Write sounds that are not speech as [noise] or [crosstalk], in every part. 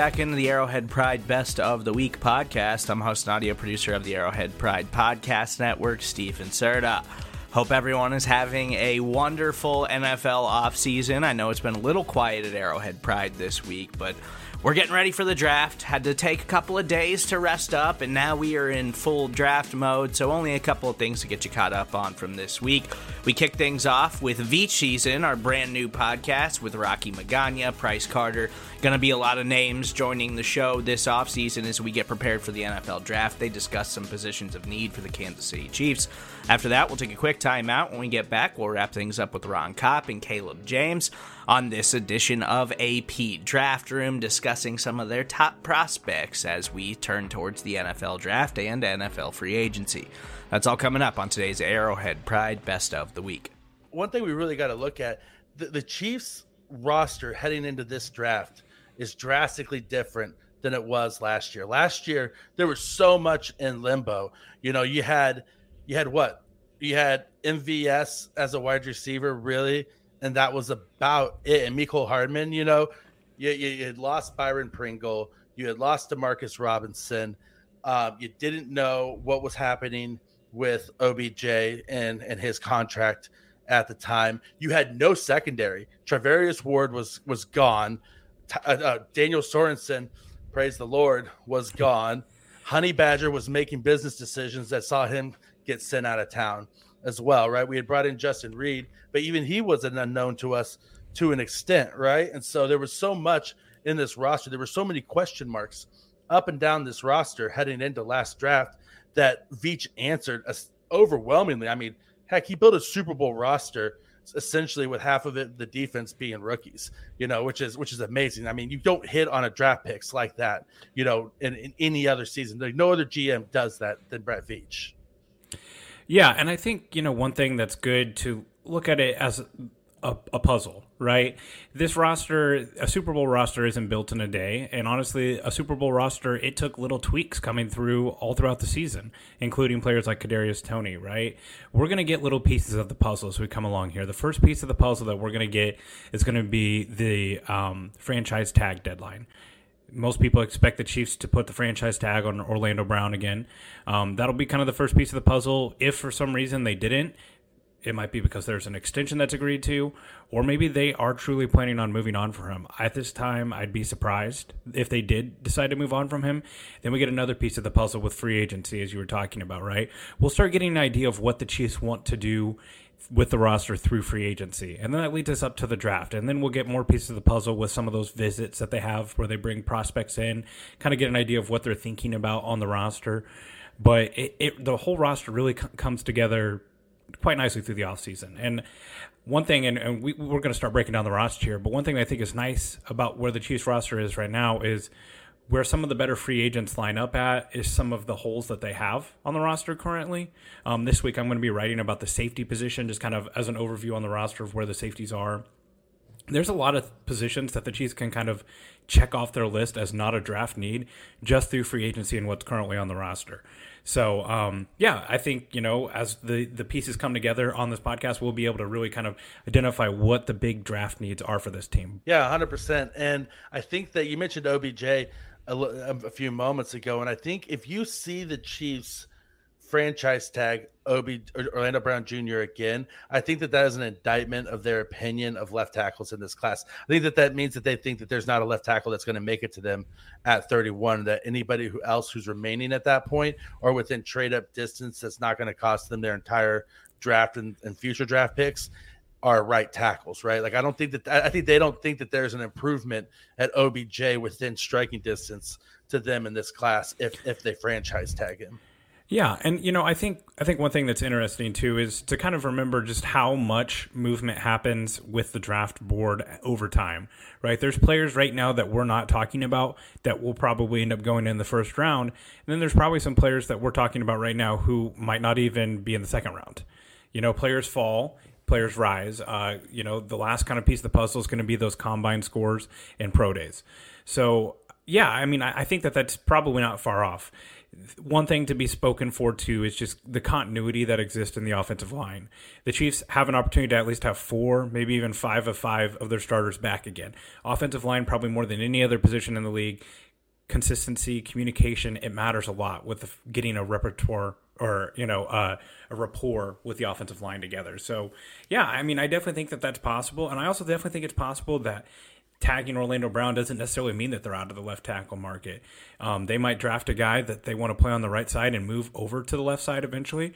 back into the Arrowhead Pride Best of the Week podcast. I'm host and audio producer of the Arrowhead Pride Podcast Network, Stephen Serda. Hope everyone is having a wonderful NFL offseason. I know it's been a little quiet at Arrowhead Pride this week, but we're getting ready for the draft. Had to take a couple of days to rest up, and now we are in full draft mode. So, only a couple of things to get you caught up on from this week. We kick things off with Veach Season, our brand new podcast with Rocky Magana, Price Carter. Going to be a lot of names joining the show this offseason as we get prepared for the NFL draft. They discuss some positions of need for the Kansas City Chiefs. After that, we'll take a quick timeout. When we get back, we'll wrap things up with Ron Kopp and Caleb James on this edition of AP Draft Room, discussing some of their top prospects as we turn towards the NFL draft and NFL free agency. That's all coming up on today's Arrowhead Pride Best of the Week. One thing we really got to look at the, the Chiefs roster heading into this draft is drastically different than it was last year. Last year there was so much in limbo. You know, you had you had what? You had MVS as a wide receiver, really, and that was about it. And Mecole Hardman, you know, you, you, you, had lost Byron Pringle, you had lost Demarcus Robinson. Um, you didn't know what was happening with OBJ and and his contract at the time. You had no secondary. Charvarius Ward was was gone. Uh, uh, Daniel Sorensen, praise the Lord, was gone. Honey Badger was making business decisions that saw him get sent out of town as well, right? We had brought in Justin Reid, but even he was an unknown to us to an extent, right? And so there was so much in this roster. There were so many question marks up and down this roster heading into last draft that Veach answered overwhelmingly. I mean, heck, he built a Super Bowl roster essentially with half of it the defense being rookies you know which is which is amazing i mean you don't hit on a draft picks like that you know in, in any other season There's no other gm does that than brett veach yeah and i think you know one thing that's good to look at it as a, a, puzzle, right? This roster, a Super Bowl roster, isn't built in a day, and honestly, a Super Bowl roster it took little tweaks coming through all throughout the season, including players like Kadarius Toney, right? We're gonna get little pieces of the puzzle as we come along here. The first piece of the puzzle that we're gonna get is gonna be the um, franchise tag deadline most people expect the Chiefs to put the franchise tag on Orlando Brown again. Um, that'll be kind of the first piece of the puzzle. If for some reason they didn't, it might be because there's an extension that's agreed to, or maybe they are truly planning on moving on for him. At this time, I'd be surprised if they did decide to move on from him. Then we get another piece of the puzzle with free agency, as you were talking about, right? We'll start getting an idea of what the Chiefs want to do with the roster through free agency. And then that leads us up to the draft. And then we'll get more pieces of the puzzle with some of those visits that they have where they bring prospects in, kind of get an idea of what they're thinking about on the roster. But it, it the whole roster really c- comes together quite nicely through the offseason. And one thing, and, and we, we're going to start breaking down the roster here, but one thing I think is nice about where the Chiefs roster is right now is where some of the better free agents line up at is some of the holes that they have on the roster currently. Um, this week, I'm going to be writing about the safety position, just kind of as an overview on the roster of where the safeties are. There's a lot of positions that the Chiefs can kind of check off their list as not a draft need just through free agency and what's currently on the roster. So um, yeah, I think you know as the the pieces come together on this podcast, we'll be able to really kind of identify what the big draft needs are for this team. Yeah, hundred percent. And I think that you mentioned OBJ a, a few moments ago, and I think if you see the Chiefs franchise tag Obi Orlando Brown Jr. again, I think that that is an indictment of their opinion of left tackles in this class. I think that that means that they think that there's not a left tackle that's going to make it to them at 31. That anybody who else who's remaining at that point or within trade up distance that's not going to cost them their entire draft and, and future draft picks are right tackles, right? Like I don't think that I think they don't think that there's an improvement at OBJ within striking distance to them in this class if if they franchise tag him. Yeah, and you know, I think I think one thing that's interesting too is to kind of remember just how much movement happens with the draft board over time. Right? There's players right now that we're not talking about that will probably end up going in the first round, and then there's probably some players that we're talking about right now who might not even be in the second round. You know, players fall, players rise. Uh, you know, the last kind of piece of the puzzle is going to be those combine scores and pro days. So, yeah, I mean, I, I think that that's probably not far off one thing to be spoken for too is just the continuity that exists in the offensive line. The Chiefs have an opportunity to at least have four, maybe even five of five of their starters back again. Offensive line probably more than any other position in the league. Consistency, communication, it matters a lot with getting a repertoire or you know uh, a rapport with the offensive line together. So yeah, I mean, I definitely think that that's possible, and I also definitely think it's possible that tagging Orlando Brown doesn't necessarily mean that they're out of the left tackle market. Um, they might draft a guy that they want to play on the right side and move over to the left side eventually.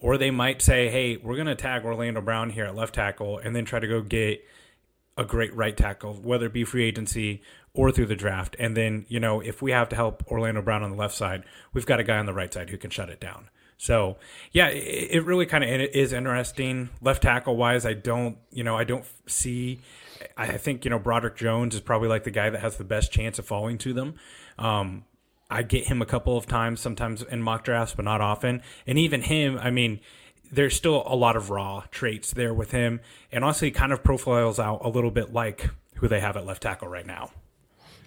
Or they might say, hey, we're going to tag Orlando Brown here at left tackle and then try to go get a great right tackle, whether it be free agency or through the draft. And then, you know, if we have to help Orlando Brown on the left side, we've got a guy on the right side who can shut it down. So yeah, it, it really kind of is interesting. Left tackle wise, I don't, you know, I don't see I think you know Broderick Jones is probably like the guy that has the best chance of falling to them. Um, I get him a couple of times, sometimes in mock drafts, but not often. And even him, I mean, there's still a lot of raw traits there with him, and honestly, kind of profiles out a little bit like who they have at left tackle right now.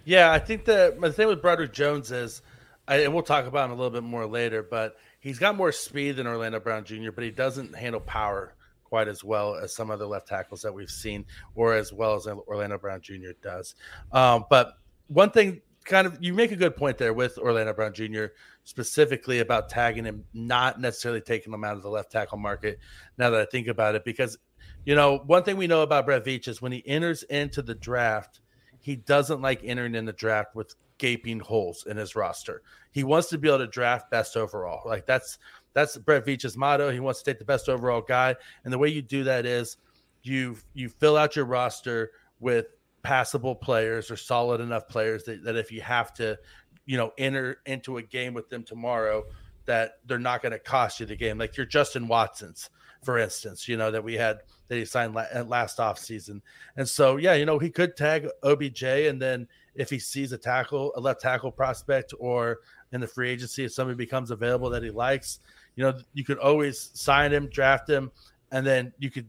Yeah, I think the the thing with Broderick Jones is, I, and we'll talk about him a little bit more later, but he's got more speed than Orlando Brown Jr., but he doesn't handle power quite as well as some other left tackles that we've seen, or as well as Orlando Brown Jr. does. Um, but one thing, kind of, you make a good point there with Orlando Brown Jr. specifically about tagging him, not necessarily taking him out of the left tackle market. Now that I think about it, because you know, one thing we know about Brett Veach is when he enters into the draft, he doesn't like entering in the draft with gaping holes in his roster. He wants to be able to draft best overall. Like that's that's Brett Veach's motto. He wants to take the best overall guy, and the way you do that is you you fill out your roster with passable players or solid enough players that, that if you have to, you know, enter into a game with them tomorrow, that they're not going to cost you the game. Like your Justin Watsons, for instance, you know, that we had that he signed last off season. And so, yeah, you know, he could tag OBJ and then if he sees a tackle, a left tackle prospect or in the free agency, if somebody becomes available that he likes, you know, you could always sign him, draft him, and then you could.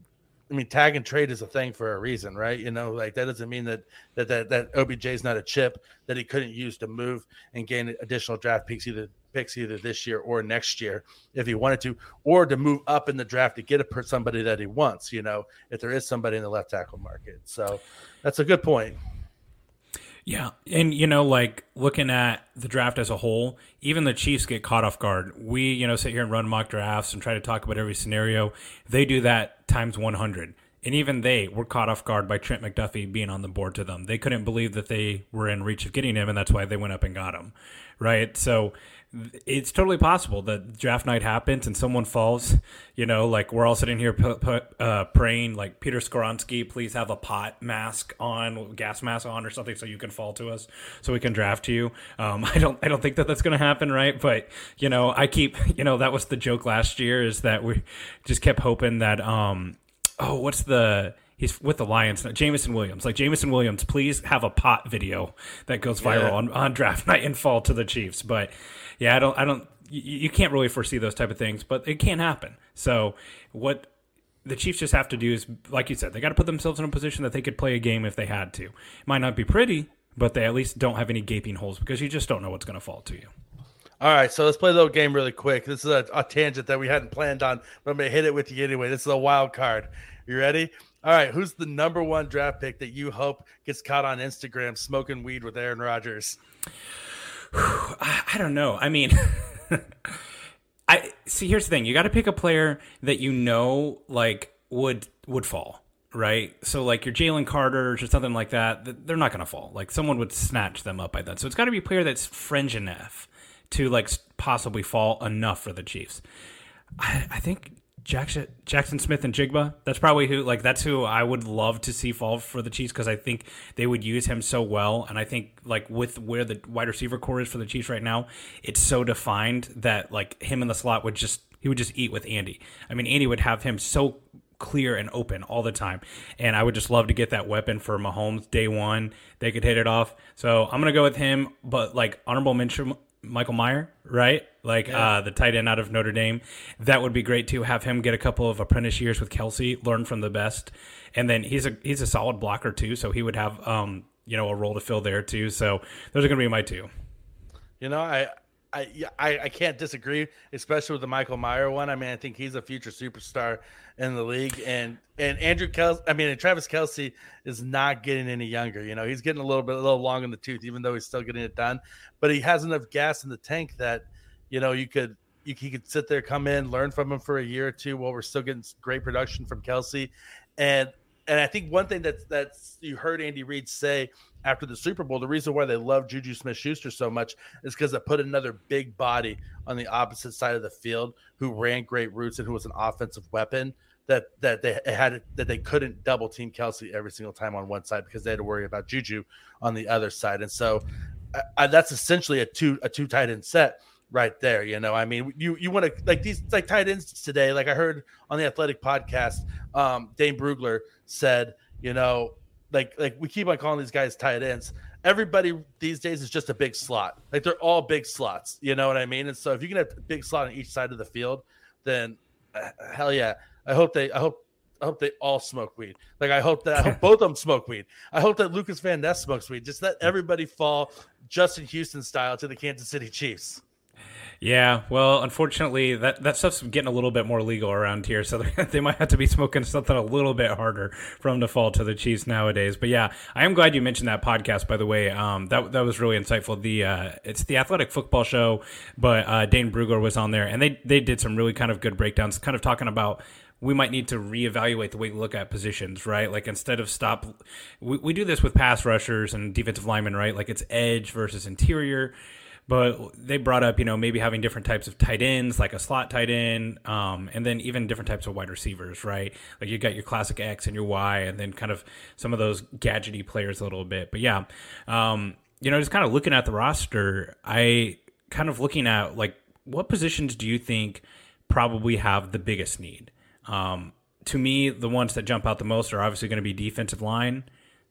I mean, tag and trade is a thing for a reason, right? You know, like that doesn't mean that that that, that OBJ is not a chip that he couldn't use to move and gain additional draft picks either picks either this year or next year if he wanted to, or to move up in the draft to get a somebody that he wants. You know, if there is somebody in the left tackle market, so that's a good point. Yeah, and you know, like looking at the draft as a whole, even the Chiefs get caught off guard. We, you know, sit here and run mock drafts and try to talk about every scenario. They do that times 100. And even they were caught off guard by Trent McDuffie being on the board to them. They couldn't believe that they were in reach of getting him, and that's why they went up and got him. Right? So it's totally possible that draft night happens and someone falls. You know, like we're all sitting here p- p- uh, praying, like Peter Skoronski, please have a pot mask on, gas mask on, or something, so you can fall to us, so we can draft you. Um, [laughs] I don't, I don't think that that's going to happen, right? But you know, I keep, [laughs] you know, that was the joke last year is that we just kept hoping that, um, oh, what's the he's with the Lions. Jameson Williams, like Jameson Williams, please have a pot video that goes viral yeah. on, on draft night and fall to the Chiefs. But yeah, I don't, I don't, you, you can't really foresee those type of things, but it can happen. So what the Chiefs just have to do is, like you said, they got to put themselves in a position that they could play a game if they had to. It might not be pretty, but they at least don't have any gaping holes because you just don't know what's going to fall to you. All right, so let's play a little game really quick. This is a, a tangent that we hadn't planned on, but I'm going to hit it with you anyway. This is a wild card. You ready? All right, who's the number one draft pick that you hope gets caught on Instagram smoking weed with Aaron Rodgers? I don't know. I mean, [laughs] I see. Here's the thing: you got to pick a player that you know, like would would fall, right? So, like your Jalen Carter's or something like that, they're not going to fall. Like someone would snatch them up by then. So it's got to be a player that's fringe enough to like possibly fall enough for the Chiefs. I, I think Jackson Jaxon Smith-Njigba. That's probably who like that's who I would love to see fall for the Chiefs because I think they would use him so well, and I think like with where the wide receiver corps is for the Chiefs right now, it's so defined that like him in the slot would just he would just eat with Andy. I mean, Andy would have him so clear and open all the time. And I would just love to get that weapon for Mahomes day one. They could hit it off. So I'm gonna go with him, but like honorable mention Michael Mayer, right? Like yeah. uh, the tight end out of Notre Dame. That would be great to have him get a couple of apprentice years with Kelce, learn from the best, and then he's a he's a solid blocker too. So he would have um you know a role to fill there too. So those are going to be my two. You know, I I, I, I can't disagree, especially with the Michael Mayer one. I mean, I think he's a future superstar in the league, and and Andrew Kelce, I mean, Travis Kelce is not getting any younger. You know, he's getting a little bit a little long in the tooth, even though he's still getting it done. But he has enough gas in the tank that you know you could you, he could sit there, come in, learn from him for a year or two while we're still getting great production from Kelce, and and I think one thing that that's you heard Andy Reid say after the Super Bowl, the reason why they love Juju Smith Schuster so much is because it put another big body on the opposite side of the field who ran great routes and who was an offensive weapon that that they had that they couldn't double team Kelce every single time on one side because they had to worry about Juju on the other side. And so uh, that's essentially a two a two tight end set right there. You know, I mean, you you want to like these like tight ends today. Like I heard on the Athletic podcast, um, Dane Brugler said, you know, like like we keep on calling these guys tight ends. Everybody these days is just a big slot. Like they're all big slots. You know what I mean? And so if you can have a big slot on each side of the field, then uh, hell yeah. I hope they. I hope. I hope they all smoke weed. Like I hope that I hope [laughs] both of them smoke weed. I hope that Lucas Van Ness smokes weed. Just let everybody fall Justin Houston style to the Kansas City Chiefs. Yeah, well, unfortunately, that, that stuff's getting a little bit more legal around here, so [laughs] they might have to be smoking something a little bit harder from the fall to the Chiefs nowadays. But yeah, I am glad you mentioned that podcast. By the way, um, that that was really insightful. The uh, it's the Athletic Football Show, but uh, Dane Brugler was on there, and they they did some really kind of good breakdowns, kind of talking about we might need to reevaluate the way we look at positions, right? Like instead of stop, we, we do this with pass rushers and defensive linemen, right? Like it's edge versus interior but they brought up, you know, maybe having different types of tight ends, like a slot tight end, um, and then even different types of wide receivers, right? Like you got your classic X and your Y, and then kind of some of those gadgety players a little bit. But yeah, um, you know, just kind of looking at the roster, I kind of looking at like what positions do you think probably have the biggest need? Um, to me, the ones that jump out the most are obviously going to be defensive line,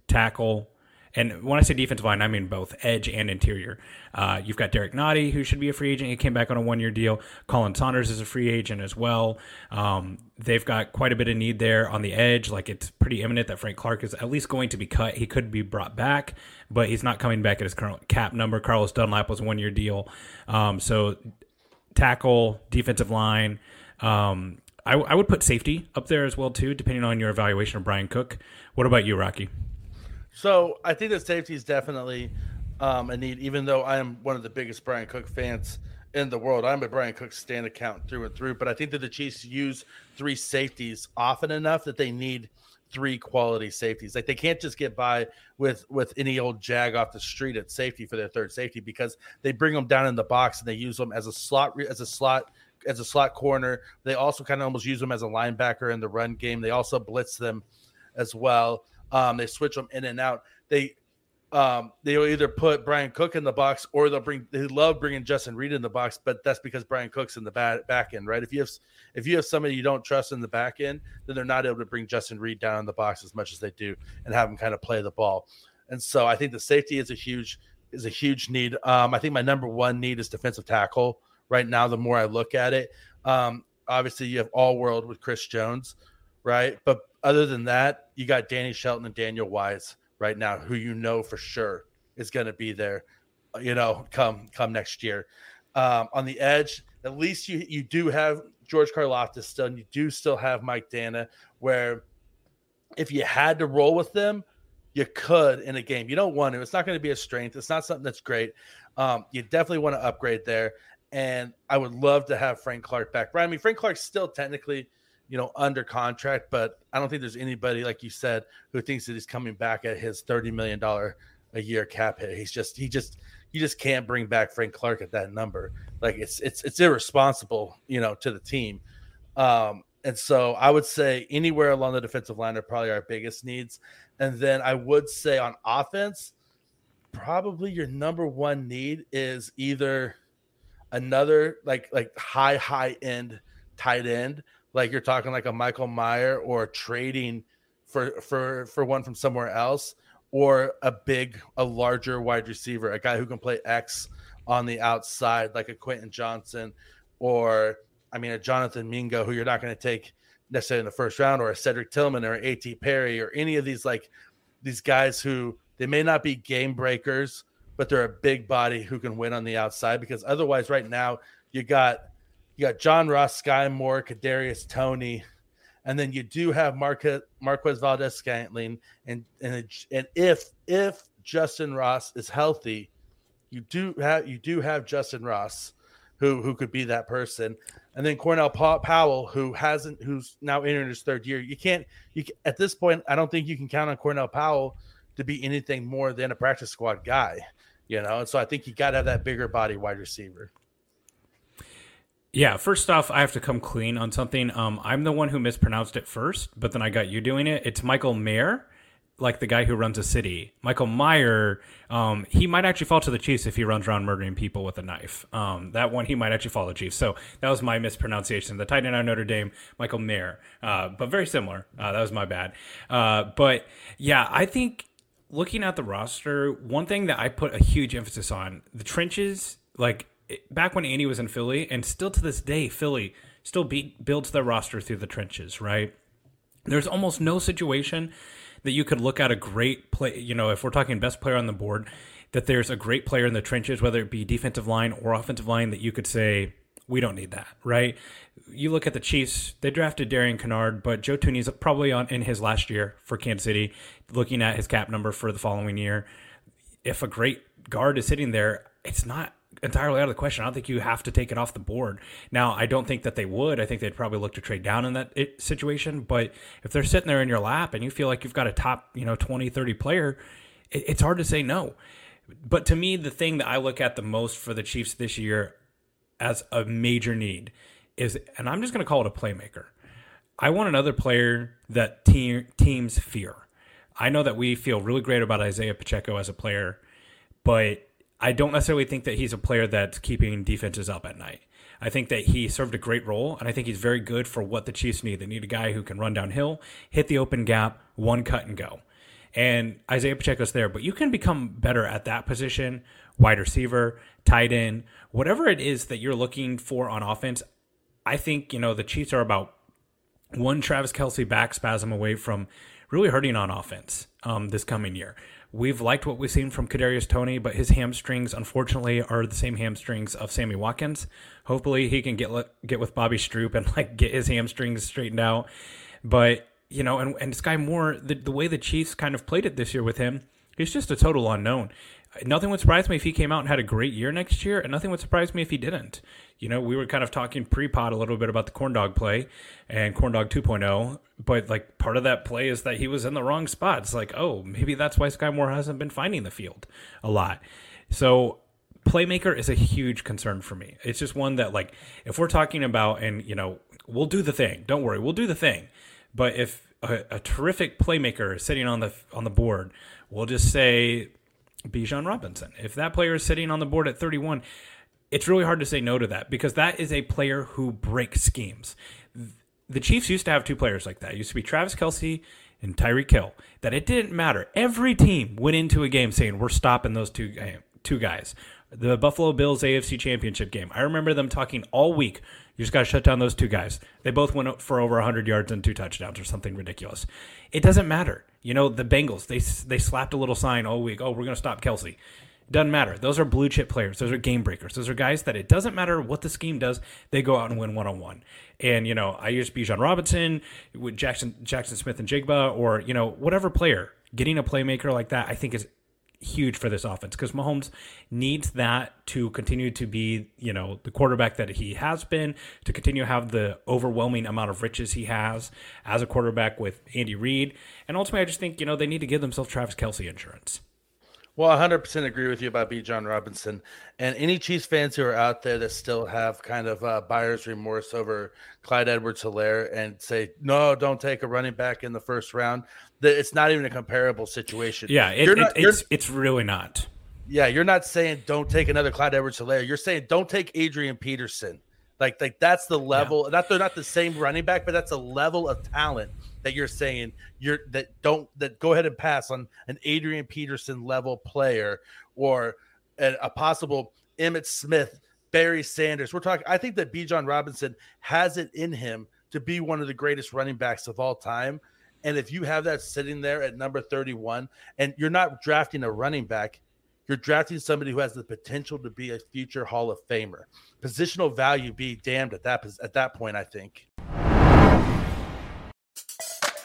tackle, and when I say defensive line, I mean both edge and interior. Uh, you've got Derrick Nnadi, who should be a free agent. He came back on a one year deal. Khalen Saunders is a free agent as well. Um, they've got quite a bit of need there on the edge. Like it's pretty imminent that Frank Clark is at least going to be cut. He could be brought back, but he's not coming back at his current cap number. Carlos Dunlap was one year deal. Um, so tackle, defensive line. Um, I, I would put safety up there as well too, depending on your evaluation of Bryan Cook. What about you, Rocky? So I think that safety is definitely um, a need, even though I am one of the biggest Bryan Cook fans in the world. I'm a Bryan Cook stand account through and through, but I think that the Chiefs use three safeties often enough that they need three quality safeties. Like they can't just get by with with any old jag off the street at safety for their third safety because they bring them down in the box and they use them as a slot as a slot as a slot corner. They also kind of almost use them as a linebacker in the run game. They also blitz them as well. Um, they switch them in and out. They um, they'll either put Bryan Cook in the box or they'll bring. They love bringing Justin Reid in the box, but that's because Bryan Cook's in the back, back end, right? If you have if you have somebody you don't trust in the back end, then they're not able to bring Justin Reid down in the box as much as they do and have him kind of play the ball. And so I think the safety is a huge is a huge need. Um, I think my number one need is defensive tackle right now. The more I look at it, um, obviously you have all world with Chris Jones, right? But other than that, you got Danny Shelton and Daniel Wise right now, who you know for sure is going to be there. You know, come come next year. Um, on the edge, at least you you do have George Karlaftis still, and you do still have Mike Danna. Where if you had to roll with them, you could in a game. You don't want to. It's not going to be a strength. It's not something that's great. Um, you definitely want to upgrade there. And I would love to have Frank Clark back. Brian, I mean, Frank Clark's still technically – you know, under contract, but I don't think there's anybody like you said who thinks that he's coming back at his thirty million dollar a year cap hit. He's just he just you just can't bring back Frank Clark at that number. Like it's it's it's irresponsible, you know, to the team. Um, and so I would say anywhere along the defensive line are probably our biggest needs. And then I would say on offense, probably your number one need is either another like like high high end tight end, like you're talking like a Michael Mayer or trading for for for one from somewhere else, or a big a larger wide receiver, a guy who can play X on the outside, like a Quentin Johnston or I mean a Jonathan Mingo, who you're not going to take necessarily in the first round, or a Cedric Tillman or A.T. Perry, or any of these like these guys who they may not be game breakers, but they're a big body who can win on the outside. Because otherwise, right now you got you got John Ross, Skyy Moore, Kadarius Toney, and then you do have Marquez, Marquez Valdes Scantling, and and and if if Justyn Ross is healthy, you do have you do have Justyn Ross, who who could be that person, and then Cornell Powell, who hasn't, who's now entering his third year. You can't you at this point. I don't think you can count on Cornell Powell to be anything more than a practice squad guy, you know. And so I think you got to have that bigger body wide receiver. Yeah, first off, I have to come clean on something. Um, I'm the one who mispronounced it first, but then I got you doing it. It's Michael Mayer, like the guy who runs a city. Michael Meyer, um, he might actually fall to the Chiefs if he runs around murdering people with a knife. Um, that one, he might actually fall to the Chiefs. So that was my mispronunciation. The tight end of Notre Dame, Michael Mayer, uh, but very similar. Uh, that was my bad. Uh, but yeah, I think looking at the roster, one thing that I put a huge emphasis on the trenches, like back when Andy was in Philly, and still to this day, Philly still beat, builds their roster through the trenches, right? There's almost no situation that you could look at a great play, you know, if we're talking best player on the board, that there's a great player in the trenches, whether it be defensive line or offensive line, that you could say, we don't need that, right? You look at the Chiefs; they drafted Darian Kinnard, but Joe Thuney's probably on in his last year for Kansas City. Looking at his cap number for the following year, if a great guard is sitting there, it's not entirely out of the question. I don't think you have to take it off the board. Now, I don't think that they would. I think they'd probably look to trade down in that situation. But if they're sitting there in your lap and you feel like you've got a top, you know, 20, 30 player, it's hard to say no. But to me, the thing that I look at the most for the Chiefs this year as a major need is, and I'm just going to call it a playmaker. I want another player that te- teams fear. I know that we feel really great about Isaiah Pacheco as a player, but I don't necessarily think that he's a player that's keeping defenses up at night. I think that he served a great role, and I think he's very good for what the Chiefs need. They need a guy who can run downhill, hit the open gap, one cut and go. And Isaiah Pacheco's there, but you can become better at that position, wide receiver, tight end, whatever it is that you're looking for on offense. I think, you know, the Chiefs are about one Travis Kelce back spasm away from really hurting on offense um, this coming year. We've liked what we've seen from Kadarius Toney, but his hamstrings, unfortunately, are the same hamstrings of Sammy Watkins. Hopefully, he can get get with Bobby Stroupe and [laughs] like get his hamstrings straightened out. But you know, and and Skyy Moore, the, the way the Chiefs kind of played it this year with him, he's just a total unknown nothing would surprise me if he came out and had a great year next year, and nothing would surprise me if he didn't. You know, we were kind of talking pre-pod a little bit about the corn dog play and corn dog 2.0, but like part of that play is that he was in the wrong spot. It's like, oh, maybe that's why Skyy Moore hasn't been finding the field a lot. So playmaker is a huge concern for me. It's just one that like if we're talking about and you know, we'll do the thing. Don't worry, we'll do the thing. But if a, a terrific playmaker is sitting on the on the board, we'll just say Bijan Robinson. If that player is sitting on the board at 31, it's really hard to say no to that because that is a player who breaks schemes. The Chiefs used to have two players like that. It used to be Travis Kelce and Tyreek Hill. That it didn't matter. Every team went into a game saying we're stopping those two two guys. The Buffalo Bills AFC Championship game. I remember them talking all week. You just got to shut down those two guys. They both went for over 100 yards and two touchdowns or something ridiculous. It doesn't matter. You know, the Bengals, they they slapped a little sign all week. Oh, we're going to stop Kelce. Doesn't matter. Those are blue chip players. Those are game breakers. Those are guys that it doesn't matter what the scheme does. They go out and win one on one. And you know, I use Bijan Robinson with Jackson Jaxon Smith-Njigba, or you know, whatever player. Getting a playmaker like that, I think, is huge for this offense because Mahomes needs that to continue to be, you know, the quarterback that he has been, to continue to have the overwhelming amount of riches he has as a quarterback with Andy Reid. And ultimately, I just think, you know, they need to give themselves Travis Kelce insurance. Well, 100% agree with you about Bijan Robinson. And any Chiefs fans who are out there that still have kind of uh, buyer's remorse over Clyde Edwards Helaire and say, no, don't take a running back in the first round, it's not even a comparable situation. Yeah, it, not, it, it's, it's really not. Yeah, you're not saying don't take another Clyde Edwards Helaire. You're saying don't take Adrian Peterson. Like, like that's the level. Yeah. Not they're not the same running back, but that's a level of talent that you're saying you're that don't that go ahead and pass on an Adrian Peterson level player or a, a possible Emmitt Smith, Barry Sanders. We're talking. I think that Bijan Robinson has it in him to be one of the greatest running backs of all time. And if you have that sitting there at number 31, and you're not drafting a running back, you're drafting somebody who has the potential to be a future Hall of Famer. Positional value be damned at that at that point. I think.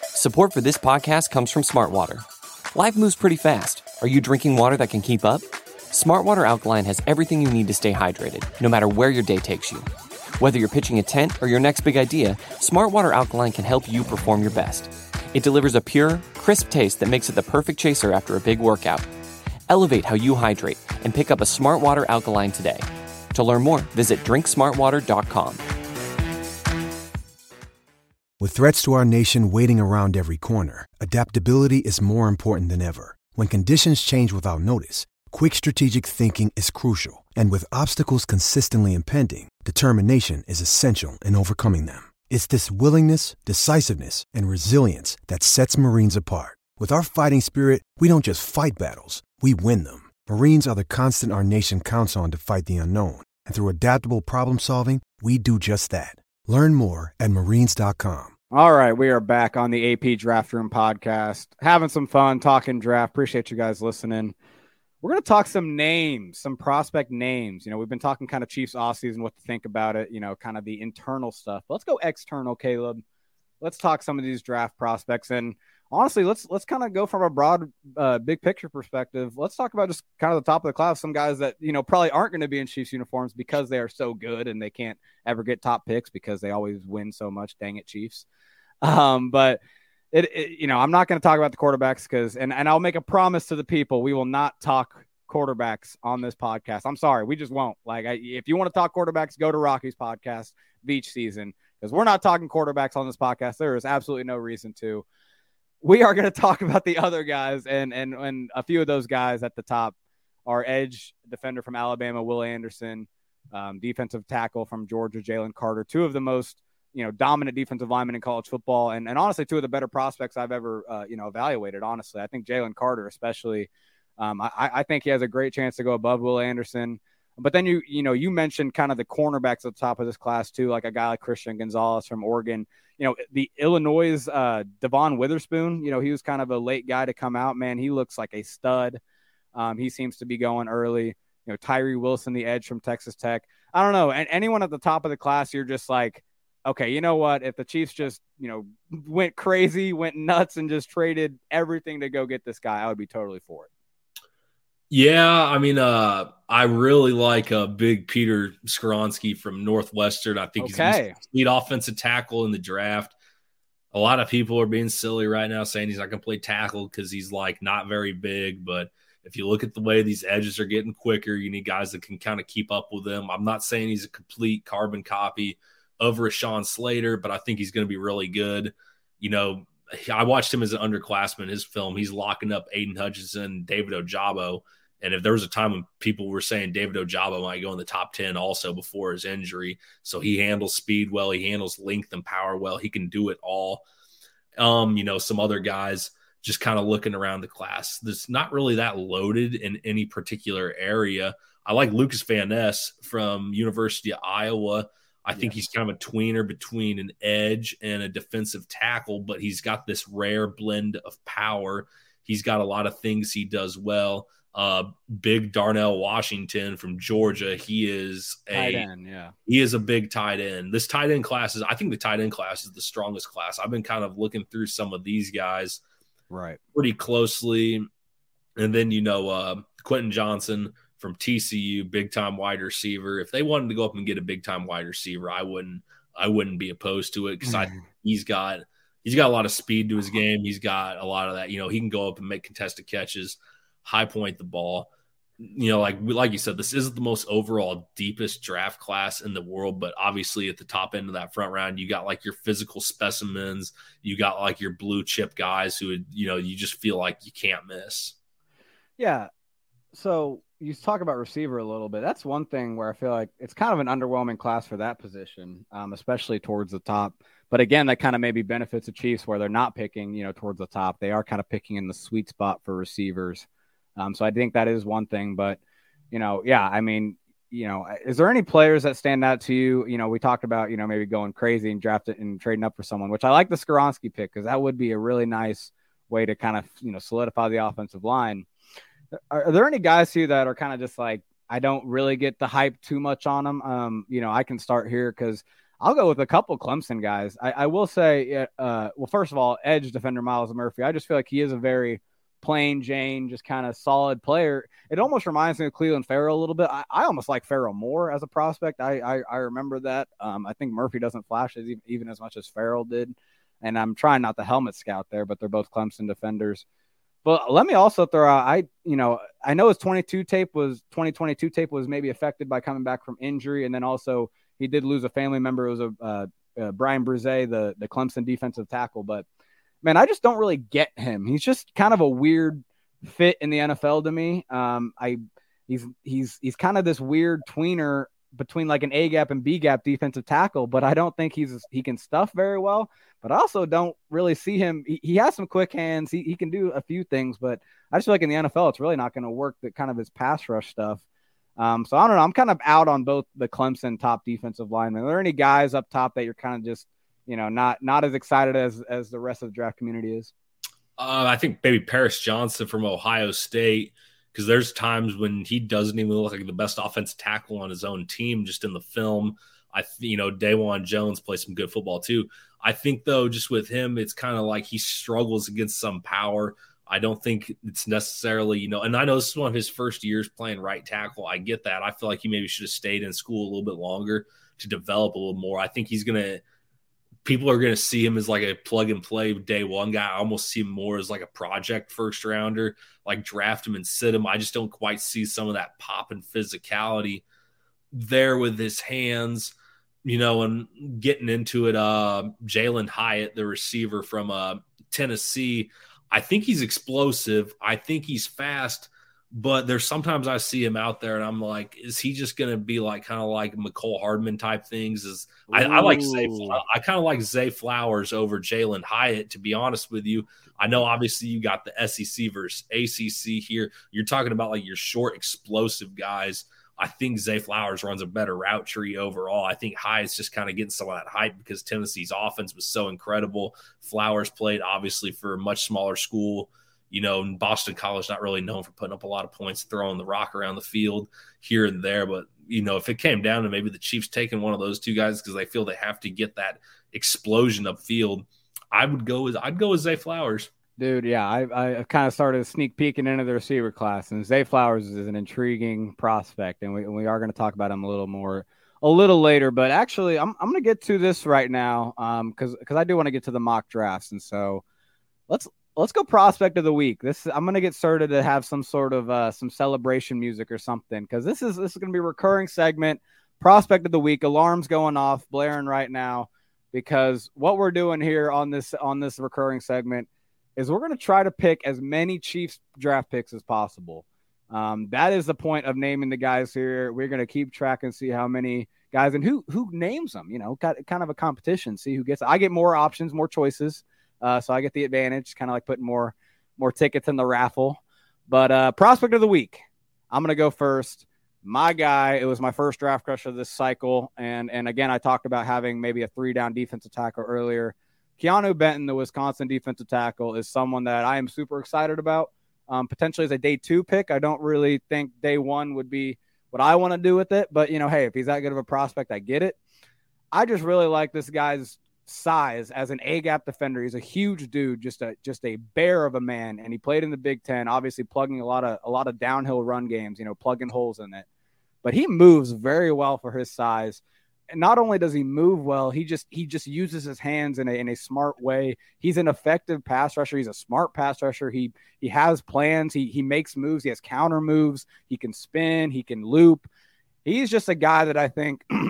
Support for this podcast comes from Smartwater. Life moves pretty fast. Are you drinking water that can keep up? Smartwater Alkaline has everything you need to stay hydrated, no matter where your day takes you. Whether you're pitching a tent or your next big idea, Smartwater Alkaline can help you perform your best. It delivers a pure, crisp taste that makes it the perfect chaser after a big workout. Elevate how you hydrate and pick up a Smart Water Alkaline today. To learn more, visit drinksmartwater.com. With threats to our nation waiting around every corner, adaptability is more important than ever. When conditions change without notice, quick strategic thinking is crucial. And with obstacles consistently impending, determination is essential in overcoming them. It's this willingness, decisiveness, and resilience that sets Marines apart. With our fighting spirit, we don't just fight battles, we win them. Marines are the constant our nation counts on to fight the unknown. And through adaptable problem solving, we do just that. Learn more at marines.com. All right, we are back on the AP Draft Room podcast, having some fun talking draft. Appreciate you guys listening. We're going to talk some names, some prospect names. You know, we've been talking kind of Chiefs offseason, what to think about it, you know, kind of the internal stuff. Let's go external, Caleb. Let's talk some of these draft prospects. And honestly, let's let's kind of go from a broad, uh, big picture perspective. Let's talk about just kind of the top of the class. Some guys that you know probably aren't going to be in Chiefs uniforms because they are so good and they can't ever get top picks because they always win so much. Dang it, Chiefs. Um, but it, it, you know, I'm not going to talk about the quarterbacks because, and and I'll make a promise to the people, we will not talk quarterbacks on this podcast. I'm sorry, we just won't. Like, I, if you want to talk quarterbacks, go to Rocky's podcast, Veach Season, because we're not talking quarterbacks on this podcast. There is absolutely no reason to we are going to talk about the other guys, and and and a few of those guys at the top are edge defender from Alabama, Will Anderson, um, defensive tackle from Georgia, Jalen Carter, two of the most you know dominant defensive linemen in college football, and and honestly, two of the better prospects I've ever uh, you know evaluated. Honestly, I think Jalen Carter, especially, um, I, I think he has a great chance to go above Will Anderson. But then you you know you mentioned kind of the cornerbacks at the top of this class too, like a guy like Christian Gonzalez from Oregon you know, the Illinois uh, Devon Witherspoon, you know, he was kind of a late guy to come out. Man, he looks like a stud. Um, he seems to be going early. You know, Tyree Wilson, the edge from Texas Tech. I don't know. And anyone at the top of the class, you're just like, okay, you know what? If the Chiefs just, you know, went crazy, went nuts, and just traded everything to go get this guy, I would be totally for it. Yeah, I mean, uh, I really like uh, Big Peter Skoronski from Northwestern. I think okay. he's lead offensive tackle in the draft. A lot of people are being silly right now, saying he's not going to play tackle because he's like not very big. But if you look at the way these edges are getting quicker, you need guys that can kind of keep up with them. I'm not saying he's a complete carbon copy of Rashawn Slater, but I think he's going to be really good. You know, I watched him as an underclassman. His film, he's locking up Aidan Hutchinson, David Ojabo and if there was a time when people were saying David Ojabo might go in the top 10 also before his injury. So he handles speed well, he handles length and power well. He can do it all. Um, you know, some other guys just kind of looking around the class. That's not really that loaded in any particular area. I like Lucas Van Ness from University of Iowa. I think he's kind of a tweener between an edge and a defensive tackle, but he's got this rare blend of power. He's got a lot of things he does well uh, big Darnell Washington from Georgia. He is a tight end, yeah. He is a big tight end. This tight end class is, I think, the tight end class is the strongest class. I've been kind of looking through some of these guys, right, pretty closely, and then you know uh, Quentin Johnston from TCU, big time wide receiver. If they wanted to go up and get a big time wide receiver, I wouldn't. I wouldn't be opposed to it because I mm. he's got he's got a lot of speed to his game. He's got a lot of that. You know, he can go up and make contested catches high point the ball. You know, like like you said, this isn't the most overall deepest draft class in the world, but obviously at the top end of that front round, you got like your physical specimens, you got like your blue chip guys who, would, you know, you just feel like you can't miss. Yeah. So you talk about receiver a little bit. That's one thing where I feel like it's kind of an underwhelming class for that position, um, especially towards the top. But again, that kind of maybe benefits the Chiefs where they're not picking, you know, towards the top. They are kind of picking in the sweet spot for receivers. Um, so I think that is one thing. But, you know, yeah, I mean, you know, is there any players that stand out to you? You know, we talked about, you know, maybe going crazy and drafting and trading up for someone, which I like the Skoronski pick because that would be a really nice way to kind of, you know, solidify the offensive line. Are, are there any guys here that are kind of just like, I don't really get the hype too much on them? Um, you know, I can start here because I'll go with a couple Clemson guys. I, I will say, uh, well, first of all, edge defender Myles Murphy. I just feel like he is a very plain Jane, just kind of solid player. It almost reminds me of Clelin Ferrell a little bit. I, I almost like Ferrell more as a prospect. I I, I remember that. Um, I think Murphy doesn't flash as even, even as much as Ferrell did, and I'm trying not the helmet scout there, but they're both Clemson defenders. But let me also throw out, I you know I know his 22 tape was 2022 tape was maybe affected by coming back from injury, and then also he did lose a family member. It was a uh, uh, Bryan Bresee, the the Clemson defensive tackle. But man, I just don't really get him. He's just kind of a weird fit in the NFL to me. Um, I he's he's he's kind of this weird tweener between like an A gap and B gap defensive tackle, but I don't think he's he can stuff very well. But I also don't really see him. He, he has some quick hands. He, he can do a few things, but I just feel like in the NFL, it's really not going to work. That kind of his pass rush stuff. Um, so I don't know. I'm kind of out on both the Clemson top defensive linemen. Are there any guys up top that you're kind of just, you know, not not as excited as as the rest of the draft community is? Uh, I think maybe Paris Johnson from Ohio State because there's times when he doesn't even look like the best offensive tackle on his own team just in the film. I, you know, Dawand Jones plays some good football too. I think though, just with him, it's kind of like he struggles against some power. I don't think it's necessarily, you know, and I know this is one of his first years playing right tackle. I get that. I feel like he maybe should have stayed in school a little bit longer to develop a little more. I think he's going to, people are going to see him as like a plug and play day one guy. I almost see him more as like a project first rounder, like draft him and sit him. I just don't quite see some of that pop and physicality there with his hands, you know, and getting into it. Uh, Jalin Hyatt, the receiver from uh, Tennessee, I think he's explosive. I think he's fast, but there's sometimes I see him out there and I'm like, is he just going to be like kind of like Mecole Hardman type things? Is I, I, like Zay, I kind of like Zay Flowers over Jalin Hyatt, to be honest with you. I know obviously you got the SEC versus ACC here. You're talking about like your short, explosive guys. I think Zay Flowers runs a better route tree overall. I think Hyatt's just kind of getting some of that hype because Tennessee's offense was so incredible. Flowers played obviously for a much smaller school. You know, Boston College not really known for putting up a lot of points, throwing the rock around the field here and there. But you know, if it came down to maybe the Chiefs taking one of those two guys because they feel they have to get that explosion upfield, I would go with I'd go with Zay Flowers. Dude, yeah, I I kind of started sneak peeking into the receiver class, and Zay Flowers is an intriguing prospect, and we we are going to talk about him a little more a little later. But actually, I'm I'm going to get to this right now, um, because because I do want to get to the mock drafts, and so let's let's go prospect of the week. This I'm to get started to have some sort of uh some celebration music or something, because this is this is to be a recurring segment. Prospect of the week, alarms going off, blaring right now, because what we're doing here on this on this recurring segment is we're to try to pick as many Chiefs draft picks as possible. Um, that is the point of naming the guys here. We're to keep track and see how many guys and who who names them. You know, kind of a competition. See who gets. I get more options, more choices, uh, so I get the advantage. Kind of like putting more more tickets in the raffle. But uh, prospect of the week, I'm going to go first. My guy, it was my first draft crush of this cycle, and and again, I talked about having maybe a three down defensive tackle earlier. Keanu Benton, the Wisconsin defensive tackle, is someone that I am super excited about. Um, potentially as a day two pick. I don't really think day one would be what I want to do with it. But, you know, hey, if he's that good of a prospect, I get it. I just really like this guy's size as an A gap defender. He's a huge dude, just a just a bear of a man, and he played in the Big Ten, obviously plugging a lot of a lot of downhill run games, you know, plugging holes in it. But he moves very well for his size And not only does he move well, he just he just uses his hands in a in a smart way. He's an effective pass rusher. He's a smart pass rusher. He he has plans. He he makes moves. He has counter moves. He can spin. He can loop. He's just a guy that I think [clears throat]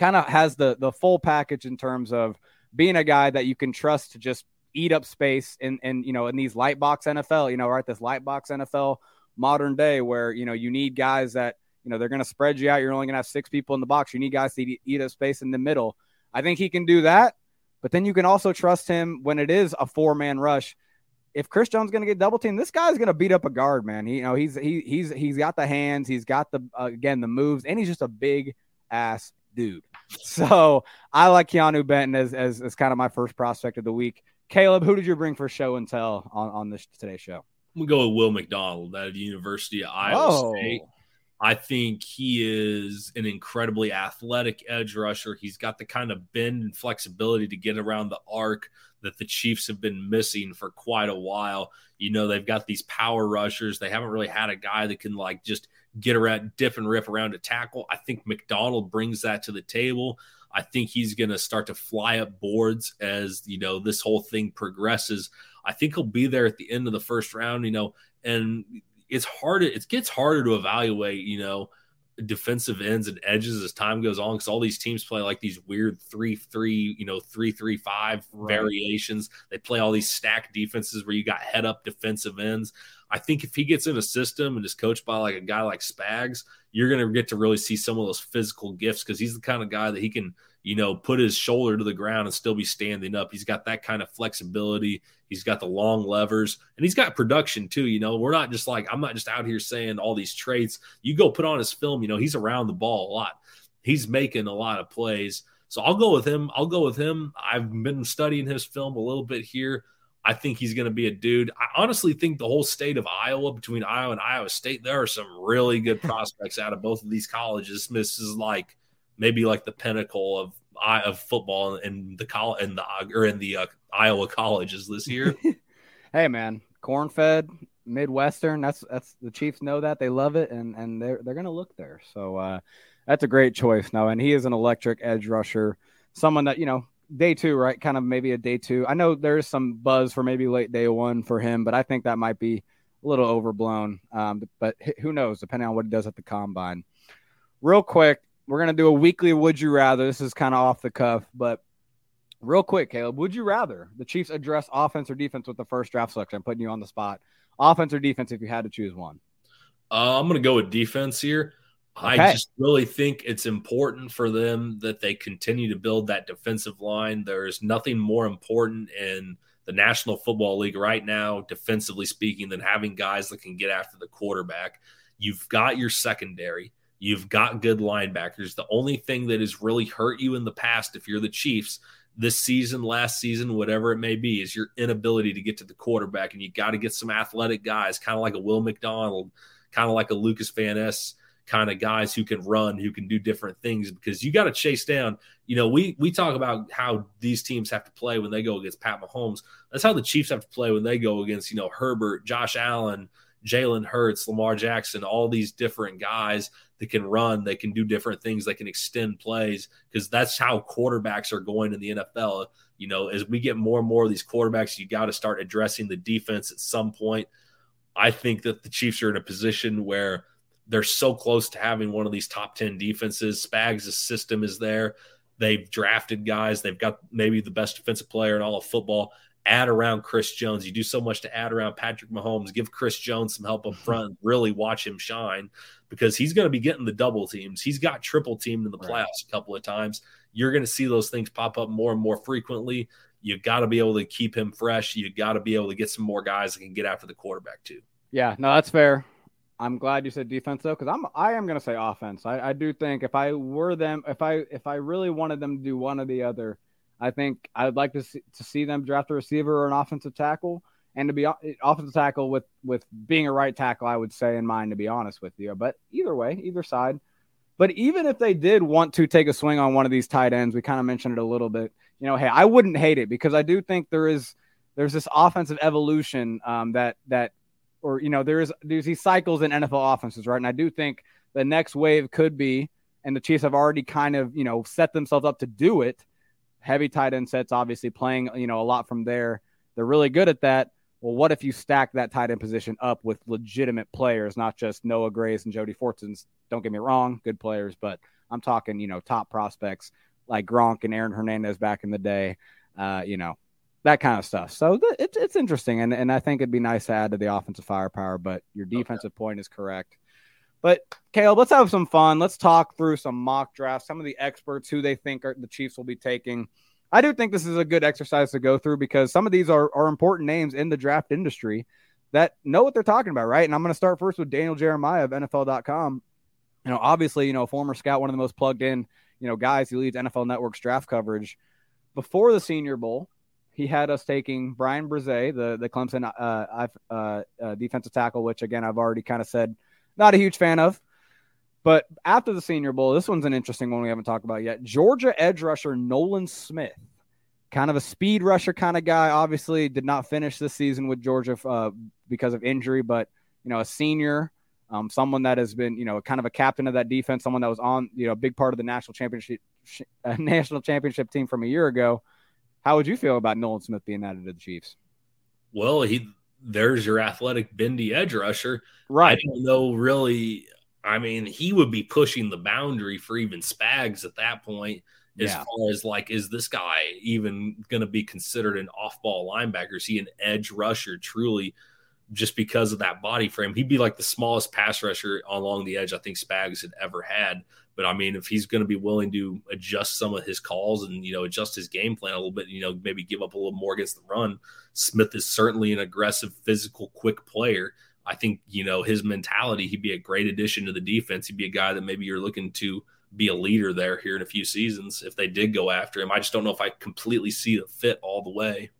kind of has the the full package in terms of being a guy that you can trust to just eat up space in in you know in these light box NFL. You know, right? This light box NFL modern day where you know you need guys that you know, they're going to spread you out. You're only going to have six people in the box. You need guys to eat, eat a space in the middle. I think he can do that. But then you can also trust him when it is a four man rush. If Chris Jones going to get double teamed, this guy's going to beat up a guard, man. He, you know, he's he, he's he's got the hands, he's got the uh, again the moves, and he's just a big ass dude. [laughs] So I like Keanu Benton as, as as kind of my first prospect of the week. Caleb, who did you bring for show and tell on on this today's show? I'm gonna go with Will McDonald at the University of Iowa oh. State. I think he is an incredibly athletic edge rusher. He's got the kind of bend and flexibility to get around the arc that the Chiefs have been missing for quite a while. You know, they've got these power rushers. They haven't really had a guy that can like just get around, dip and rip around a tackle. I think McDonald brings that to the table. I think he's going to start to fly up boards as, you know, this whole thing progresses. I think he'll be there at the end of the first round, you know, and it's hard. It gets harder to evaluate, you know, defensive ends and edges as time goes on because all these teams play like these weird three three you know three three five right. variations they play all these stacked defenses where you got head up defensive ends i think if he gets in a system and is coached by like a guy like spags you're going to get to really see some of those physical gifts because he's the kind of guy that he can you know, put his shoulder to the ground and still be standing up. He's got that kind of flexibility. He's got the long levers and he's got production too. You know, we're not just like, I'm not just out here saying all these traits. You go put on his film, you know, he's around the ball a lot. He's making a lot of plays. So I'll go with him. I'll go with him. I've been studying his film a little bit here. I think he's going to be a dude. I honestly think the whole state of Iowa, between Iowa and Iowa State, there are some really good [laughs] prospects out of both of these colleges. This is like maybe like the pinnacle of of football in the college in the or in the uh, Iowa colleges this year. [laughs] hey man, corn fed Midwestern. That's that's the Chiefs know that they love it and and they're they're gonna look there. So uh, that's a great choice now. And he is an electric edge rusher, someone that you know day two, right? Kind of maybe a day two. I know there's some buzz for maybe late day one for him, but I think that might be a little overblown. Um, but who knows, depending on what he does at the combine. Real quick, we're gonna do a weekly would you rather. This is kind of off the cuff, but real quick, Caleb, would you rather the Chiefs address offense or defense with the first draft selection? I'm putting you on the spot. Offense or defense if you had to choose one. Uh, I'm gonna go with defense here. Okay. I just really think it's important for them that they continue to build that defensive line. There's nothing more important in the National Football League right now, defensively speaking, than having guys that can get after the quarterback. You've got your secondary. You've got good linebackers. The only thing that has really hurt you in the past, if you're the Chiefs, this season, last season, whatever it may be, is your inability to get to the quarterback. And you got to get some athletic guys, kind of like a Will McDonald, kind of like a Lucas Van Ness, kind of guys who can run, who can do different things because you got to chase down. You know, we we talk about how these teams have to play when they go against Pat Mahomes. That's how the Chiefs have to play when they go against, you know, Herbert, Josh Allen, Jalen Hurts, Lamar Jackson, all these different guys that can run, they can do different things, they can extend plays because that's how quarterbacks are going in the NFL. You know, as we get more and more of these quarterbacks, you got to start addressing the defense at some point. I think that the Chiefs are in a position where they're so close to having one of these top 10 defenses. Spags' system is there. They've drafted guys. They've got maybe the best defensive player in all of football add around Chris Jones. You do so much to add around Patrick Mahomes. Give Chris Jones some help up [laughs] front. Really watch him shine because he's going to be getting the double teams. He's got triple teamed in the playoffs right. a couple of times. You're going to see those things pop up more and more frequently. You got to be able to keep him fresh. You got to be able to get some more guys that can get after the quarterback too. Yeah, no, that's fair. I'm glad you said defense though, because I'm I am going to say offense. I, I do think if I were them, if I if I really wanted them to do one or the other, I think I'd like to see, to see them draft a receiver or an offensive tackle, and to be offensive tackle with with being a right tackle, I would say in mind to be honest with you. But either way, either side. But even if they did want to take a swing on one of these tight ends, we kind of mentioned it a little bit. You know, hey, I wouldn't hate it because I do think there is there's this offensive evolution um, that that or you know there is there's these cycles in NFL offenses, right? And I do think the next wave could be and the Chiefs have already kind of, you know, set themselves up to do it. Heavy tight end sets, obviously playing, you know, a lot from there. They're really good at that. Well, what if you stack that tight end position up with legitimate players, not just Noah Grays and Jody Fortsons? Don't get me wrong, good players, but I'm talking, you know, top prospects like Gronk and Aaron Hernandez back in the day, uh, you know, that kind of stuff. So th- it's it's interesting, and and I think it'd be nice to add to the offensive firepower. But your defensive okay. point is correct. But Caleb, let's have some fun. Let's talk through some mock drafts, some of the experts who they think are, the Chiefs will be taking. I do think this is a good exercise to go through because some of these are, are important names in the draft industry that know what they're talking about, right? And I'm going to start first with Daniel Jeremiah of NFL.com. You know, obviously, you know, former scout, one of the most plugged in, you know, guys He leads NFL Network's draft coverage. Before the Senior Bowl, he had us taking Bryan Bresee, the the Clemson uh, uh, uh, defensive tackle, which again I've already kind of said not a huge fan of. But after the Senior Bowl, this one's an interesting one we haven't talked about yet. Georgia edge rusher Nolan Smith, kind of a speed rusher kind of guy. Obviously, did not finish this season with Georgia uh, because of injury, but you know, a senior, um, someone that has been, you know, kind of a captain of that defense, someone that was on, you know, a big part of the national championship, uh, [laughs] national championship team from a year ago. How would you feel about Nolan Smith being added to the Chiefs? Well, he there's your athletic bendy edge rusher. Right. I don't know really. I mean, he would be pushing the boundary for even Spags at that point. As yeah. far as like, is this guy even going to be considered an off-ball linebacker? Is he an edge rusher truly? Just because of that body frame, he'd be like the smallest pass rusher along the edge I think Spags had ever had. But I mean, if he's going to be willing to adjust some of his calls and you know adjust his game plan a little bit, you know, maybe give up a little more against the run, Smith is certainly an aggressive, physical, quick player. I think you know his mentality. He'd be a great addition to the defense. He'd be a guy that maybe you're looking to be a leader there here in a few seasons if they did go after him. I just don't know if I completely see the fit all the way.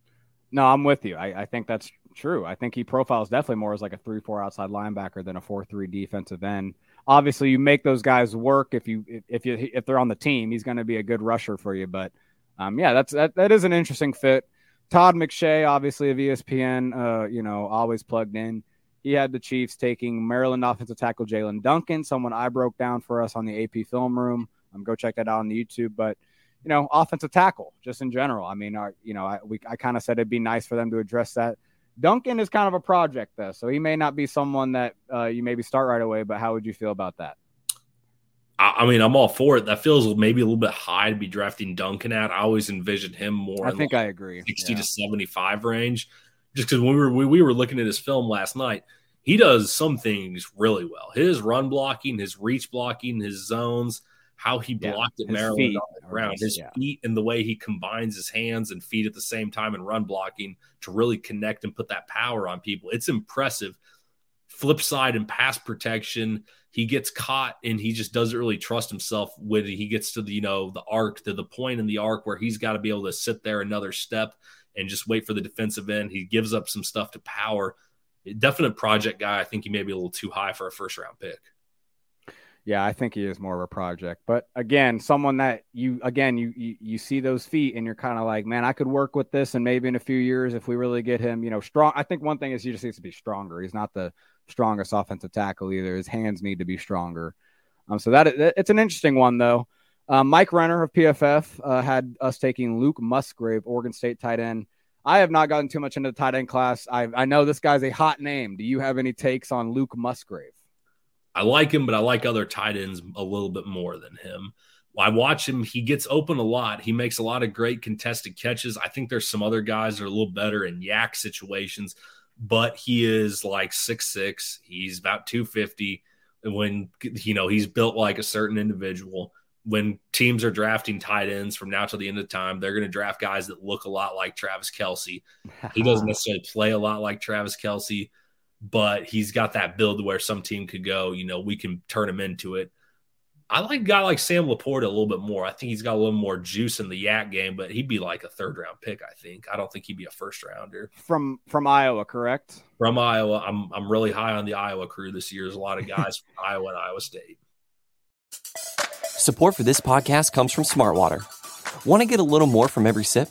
No, I'm with you. I, I think that's true. I think he profiles definitely more as like a three-four outside linebacker than a four-three defensive end obviously you make those guys work if you if you if they're on the team he's going to be a good rusher for you but um, yeah that's that, that is an interesting fit. Todd mcshay obviously of espn uh, you know always plugged in. He had the chiefs taking maryland offensive tackle jaelyn duncan someone i broke down for us on the ap film room. Um, go check that out on the youtube but you know offensive tackle just in general. I mean our, you know i, we, I kind of said it'd be nice for them to address that Duncan is kind of a project, though, so he may not be someone that uh, you maybe start right away. But how would you feel about that? I mean, I'm all for it. That feels maybe a little bit high to be drafting Duncan at. I always envisioned him more. I think like I agree. 60 yeah. to 75 range. Just because when we were we, we were looking at his film last night, he does some things really well. His run blocking, his reach blocking, his zones, how he blocked yeah, at Maryland on the ground, his yeah. feet and the way he combines his hands and feet at the same time and run blocking to really connect and put that power on people. It's impressive. Flip side and pass protection, he gets caught and he just doesn't really trust himself when he gets to the you know the arc to the point in the arc where he's got to be able to sit there another step and just wait for the defensive end. He gives up some stuff to power. Definite project guy. I think he may be a little too high for a first round pick. Yeah, I think he is more of a project. But again, someone that you again you you, you see those feet and you're kind of like, man, I could work with this, and maybe in a few years, if we really get him, you know, strong. I think one thing is he just needs to be stronger. He's not the strongest offensive tackle either. His hands need to be stronger. Um, so that it's an interesting one though. Um, Mike Renner of PFF uh, had us taking Luke Musgrave, Oregon State tight end. I have not gotten too much into the tight end class. I, I know this guy's a hot name. Do you have any takes on Luke Musgrave? I like him, but I like other tight ends a little bit more than him. I watch him. He gets open a lot. He makes a lot of great contested catches. I think there's some other guys that are a little better in YAC situations, but he is like six six. He's about 250. When, you know, he's built like a certain individual. When teams are drafting tight ends from now till the end of time, they're going to draft guys that look a lot like Travis Kelce. He doesn't [laughs] necessarily play a lot like Travis Kelce but he's got that build where some team could go, you know, we can turn him into it. I like a guy like Sam LaPorta a little bit more. I think he's got a little more juice in the YAC game, but he'd be like a third round pick, I think. I don't think he'd be a first rounder. From from Iowa, correct? From Iowa. I'm I'm really high on the Iowa crew this year. There's a lot of guys from [laughs] Iowa and Iowa State. Support for this podcast comes from Smartwater. Want to get a little more from every sip?